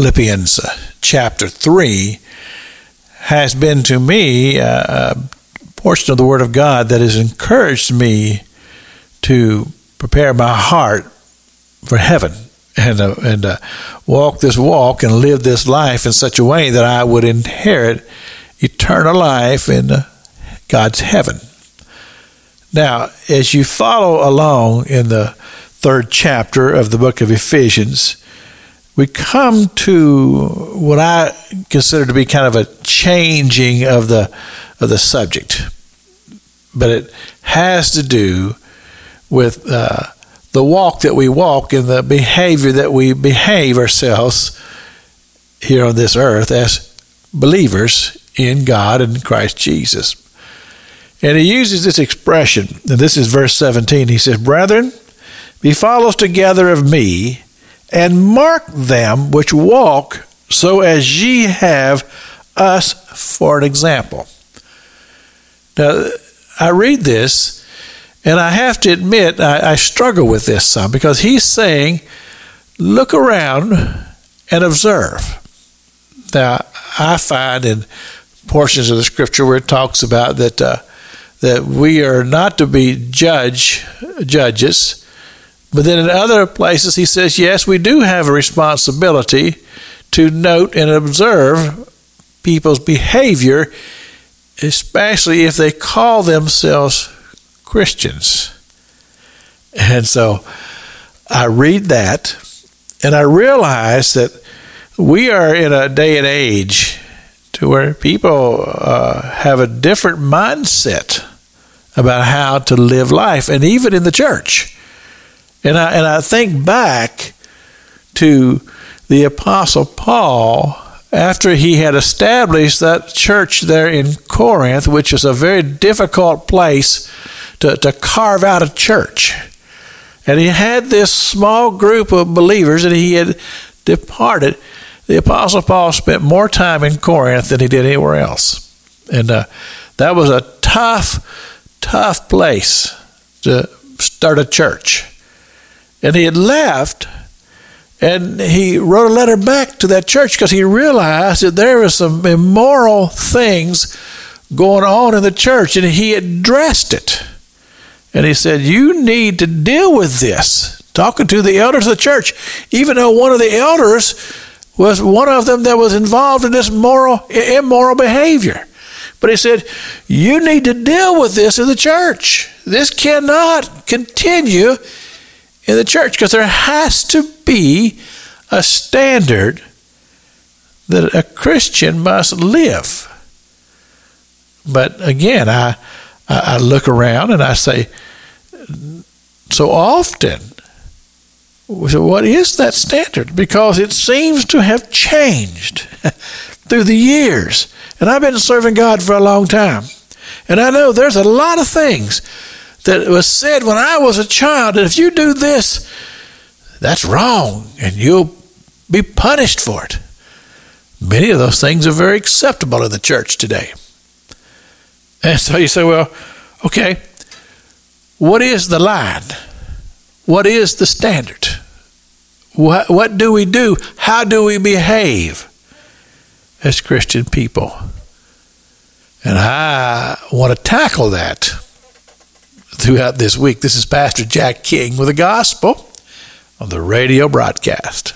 Philippians uh, chapter 3 has been to me a portion of the Word of God that has encouraged me to prepare my heart for heaven and uh, and uh, walk this walk and live this life in such a way that I would inherit eternal life in uh, God's heaven. Now, as you follow along in the third chapter of the book of Ephesians, we come to what I consider to be kind of a changing of the of the subject, but it has to do with uh, the walk that we walk and the behavior that we behave ourselves here on this earth as believers in God and Christ Jesus. And he uses this expression, and this is verse 17. He says, Brethren, be followers together of me, and mark them which walk so as ye have us for an example. Now, I read this and I have to admit, I, I struggle with this some because he's saying, look around and observe. Now, I find in portions of the scripture where it talks about that uh, that we are not to be judge judges, but then in other places he says, yes, we do have a responsibility to note and observe people's behavior, especially if they call themselves Christians. And so I read that and I realize that we are in a day and age to where people uh, have a different mindset about how to live life, and even in the church. And I, and I think back to the Apostle Paul after he had established that church there in Corinth, which is a very difficult place to, to carve out a church. And he had this small group of believers and he had departed. The Apostle Paul spent more time in Corinth than he did anywhere else. And uh, that was a tough, tough place to start a church. And he had left and he wrote a letter back to that church because he realized that there were some immoral things going on in the church and he addressed it. And he said, You need to deal with this. Talking to the elders of the church, even though one of the elders was one of them that was involved in this moral, immoral behavior. But he said, You need to deal with this in the church. This cannot continue in the church because there has to be a standard that a Christian must live. But again, I I, look around and I say, so often, what is that standard? Because it seems to have changed through the years. And I've been serving God for a long time. And I know there's a lot of things that was said when I was a child that if you do this, that's wrong and you'll be punished for it. Many of those things are very acceptable in the church today. And so you say, well, okay, what is the line? What is the standard? What, what do we do? How do we behave as Christian people? And I want to tackle that throughout this week. This is Pastor Jack King with the gospel on the radio broadcast.